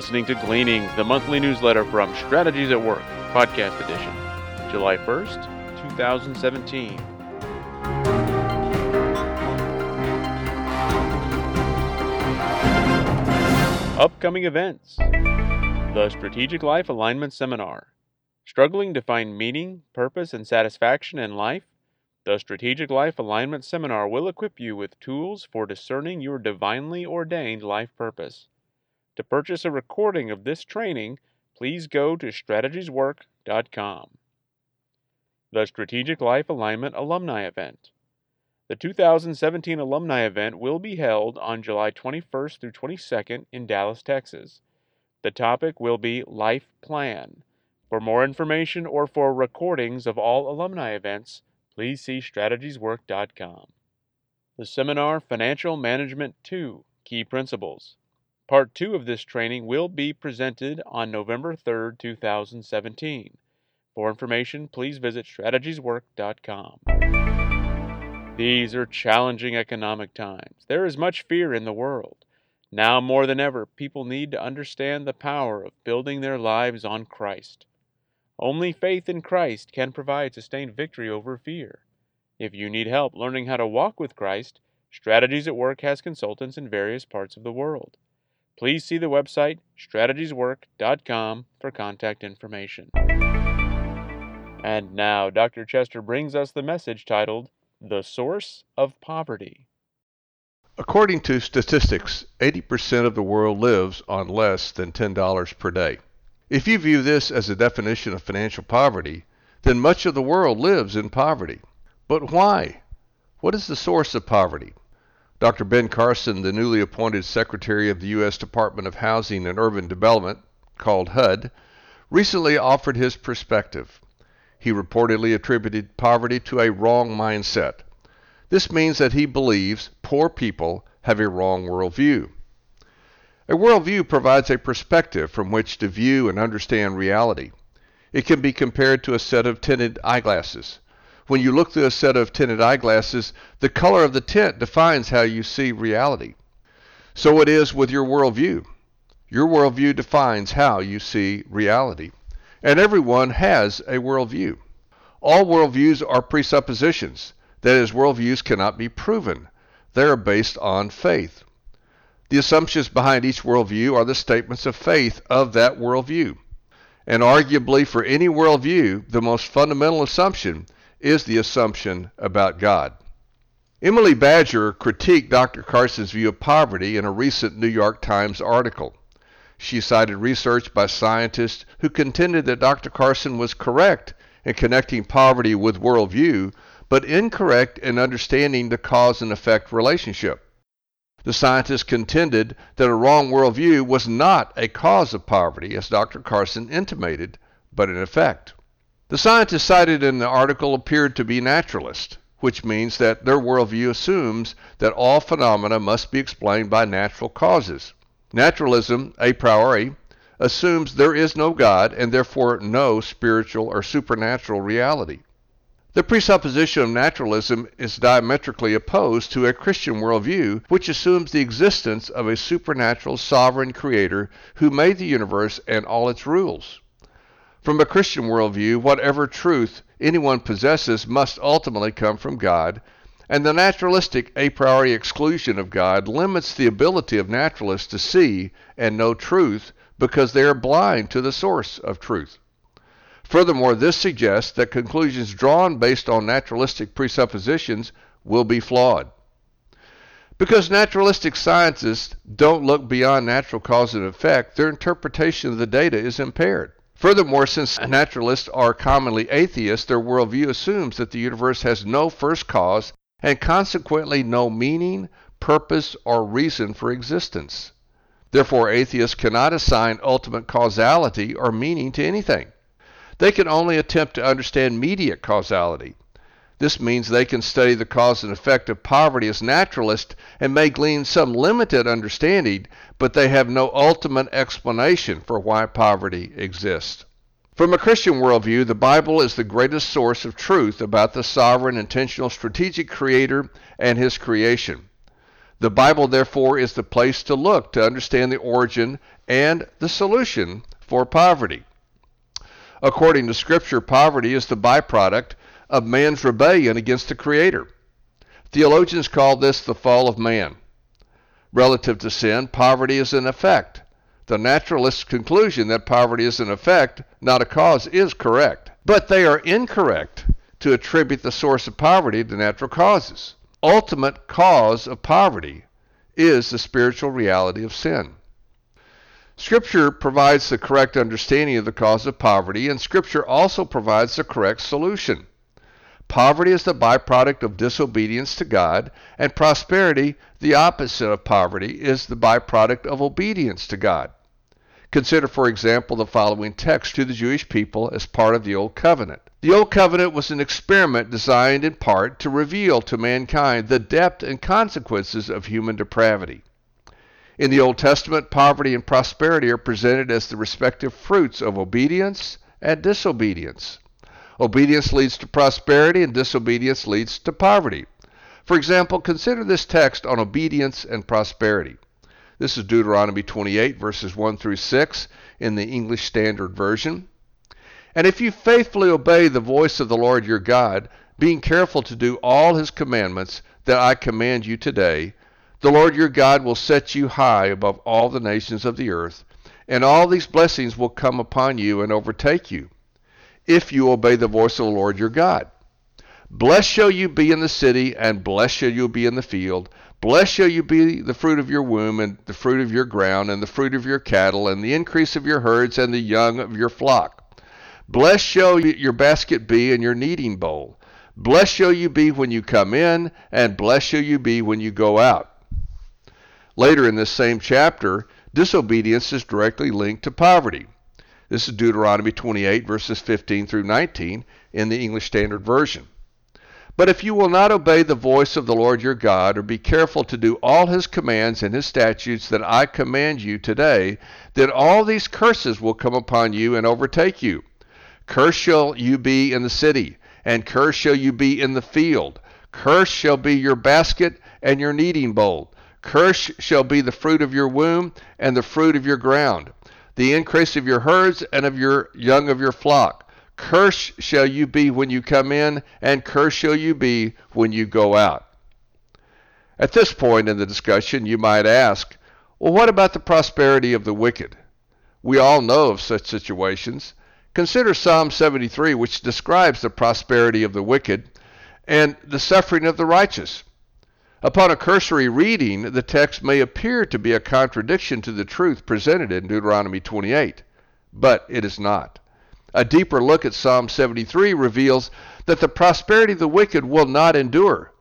listening to Gleanings, the monthly newsletter from Strategies at Work, podcast edition, July 1st, 2017. Upcoming events The Strategic Life Alignment Seminar. Struggling to find meaning, purpose, and satisfaction in life? The Strategic Life Alignment Seminar will equip you with tools for discerning your divinely ordained life purpose. To purchase a recording of this training, please go to strategieswork.com. The Strategic Life Alignment Alumni Event. The 2017 Alumni Event will be held on July 21st through 22nd in Dallas, Texas. The topic will be Life Plan. For more information or for recordings of all alumni events, please see strategieswork.com. The seminar Financial Management 2 Key Principles. Part 2 of this training will be presented on November 3, 2017. For information, please visit strategieswork.com. These are challenging economic times. There is much fear in the world. Now more than ever, people need to understand the power of building their lives on Christ. Only faith in Christ can provide sustained victory over fear. If you need help learning how to walk with Christ, Strategies at Work has consultants in various parts of the world please see the website strategieswork.com for contact information. And now, Dr. Chester brings us the message titled The Source of Poverty. According to statistics, 80% of the world lives on less than $10 per day. If you view this as a definition of financial poverty, then much of the world lives in poverty. But why? What is the source of poverty? Dr. Ben Carson, the newly appointed Secretary of the U.S. Department of Housing and Urban Development, called HUD, recently offered his perspective. He reportedly attributed poverty to a wrong mindset. This means that he believes poor people have a wrong worldview. A worldview provides a perspective from which to view and understand reality. It can be compared to a set of tinted eyeglasses when you look through a set of tinted eyeglasses, the color of the tint defines how you see reality. So it is with your worldview. Your worldview defines how you see reality. And everyone has a worldview. All worldviews are presuppositions. That is, worldviews cannot be proven. They are based on faith. The assumptions behind each worldview are the statements of faith of that worldview. And arguably, for any worldview, the most fundamental assumption is the assumption about God. Emily Badger critiqued Dr. Carson's view of poverty in a recent New York Times article. She cited research by scientists who contended that Dr. Carson was correct in connecting poverty with worldview, but incorrect in understanding the cause and effect relationship. The scientists contended that a wrong worldview was not a cause of poverty, as Dr. Carson intimated, but an effect. The scientists cited in the article appeared to be naturalist, which means that their worldview assumes that all phenomena must be explained by natural causes. Naturalism, a priori, assumes there is no God and therefore no spiritual or supernatural reality. The presupposition of naturalism is diametrically opposed to a Christian worldview, which assumes the existence of a supernatural sovereign creator who made the universe and all its rules. From a Christian worldview, whatever truth anyone possesses must ultimately come from God, and the naturalistic a priori exclusion of God limits the ability of naturalists to see and know truth because they are blind to the source of truth. Furthermore, this suggests that conclusions drawn based on naturalistic presuppositions will be flawed. Because naturalistic scientists don't look beyond natural cause and effect, their interpretation of the data is impaired. Furthermore, since naturalists are commonly atheists, their worldview assumes that the universe has no first cause and consequently no meaning, purpose, or reason for existence. Therefore, atheists cannot assign ultimate causality or meaning to anything. They can only attempt to understand mediate causality, this means they can study the cause and effect of poverty as naturalists and may glean some limited understanding, but they have no ultimate explanation for why poverty exists. From a Christian worldview, the Bible is the greatest source of truth about the sovereign, intentional, strategic creator and his creation. The Bible, therefore, is the place to look to understand the origin and the solution for poverty. According to Scripture, poverty is the byproduct of man's rebellion against the Creator. Theologians call this the fall of man. Relative to sin, poverty is an effect. The naturalist's conclusion that poverty is an effect, not a cause, is correct. But they are incorrect to attribute the source of poverty to natural causes. Ultimate cause of poverty is the spiritual reality of sin. Scripture provides the correct understanding of the cause of poverty, and Scripture also provides the correct solution. Poverty is the byproduct of disobedience to God, and prosperity, the opposite of poverty, is the byproduct of obedience to God. Consider, for example, the following text to the Jewish people as part of the Old Covenant. The Old Covenant was an experiment designed in part to reveal to mankind the depth and consequences of human depravity. In the Old Testament, poverty and prosperity are presented as the respective fruits of obedience and disobedience. Obedience leads to prosperity, and disobedience leads to poverty. For example, consider this text on obedience and prosperity. This is Deuteronomy 28, verses 1 through 6 in the English Standard Version. And if you faithfully obey the voice of the Lord your God, being careful to do all his commandments that I command you today, the Lord your God will set you high above all the nations of the earth, and all these blessings will come upon you and overtake you if you obey the voice of the Lord your God. Blessed shall you be in the city, and blessed shall you be in the field. Blessed shall you be the fruit of your womb, and the fruit of your ground, and the fruit of your cattle, and the increase of your herds, and the young of your flock. Blessed shall your basket be, and your kneading bowl. Blessed shall you be when you come in, and blessed shall you be when you go out. Later in this same chapter, disobedience is directly linked to poverty. This is Deuteronomy 28, verses 15 through 19 in the English Standard Version. But if you will not obey the voice of the Lord your God, or be careful to do all his commands and his statutes that I command you today, then all these curses will come upon you and overtake you. Cursed shall you be in the city, and cursed shall you be in the field. Cursed shall be your basket and your kneading bowl. Cursed shall be the fruit of your womb and the fruit of your ground the increase of your herds and of your young of your flock. Cursed shall you be when you come in, and cursed shall you be when you go out. At this point in the discussion, you might ask, well, what about the prosperity of the wicked? We all know of such situations. Consider Psalm 73, which describes the prosperity of the wicked and the suffering of the righteous. Upon a cursory reading, the text may appear to be a contradiction to the truth presented in Deuteronomy 28, but it is not. A deeper look at Psalm 73 reveals that the prosperity of the wicked will not endure.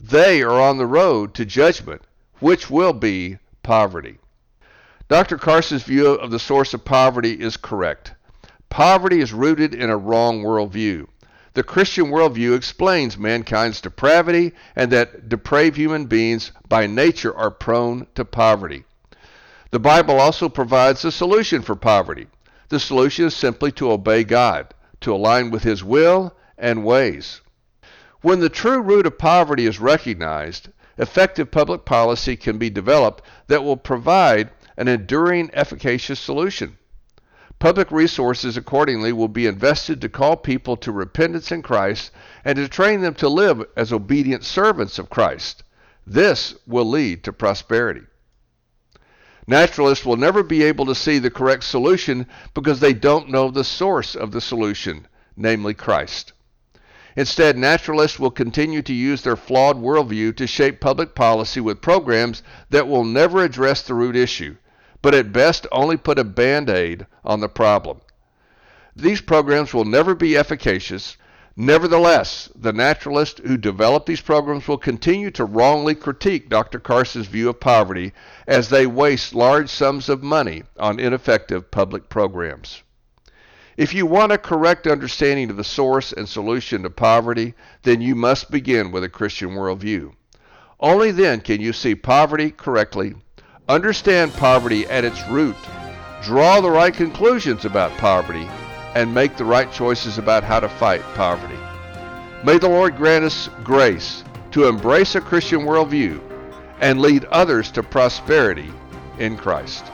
They are on the road to judgment, which will be poverty. Dr. Carson's view of the source of poverty is correct. Poverty is rooted in a wrong worldview. The Christian worldview explains mankind's depravity and that depraved human beings by nature are prone to poverty. The Bible also provides a solution for poverty. The solution is simply to obey God, to align with His will and ways. When the true root of poverty is recognized, effective public policy can be developed that will provide an enduring, efficacious solution. Public resources accordingly will be invested to call people to repentance in Christ and to train them to live as obedient servants of Christ. This will lead to prosperity. Naturalists will never be able to see the correct solution because they don't know the source of the solution, namely Christ. Instead, naturalists will continue to use their flawed worldview to shape public policy with programs that will never address the root issue but at best only put a band aid on the problem. These programs will never be efficacious. Nevertheless, the naturalists who develop these programs will continue to wrongly critique Dr. Carson's view of poverty as they waste large sums of money on ineffective public programs. If you want a correct understanding of the source and solution to poverty, then you must begin with a Christian worldview. Only then can you see poverty correctly Understand poverty at its root. Draw the right conclusions about poverty and make the right choices about how to fight poverty. May the Lord grant us grace to embrace a Christian worldview and lead others to prosperity in Christ.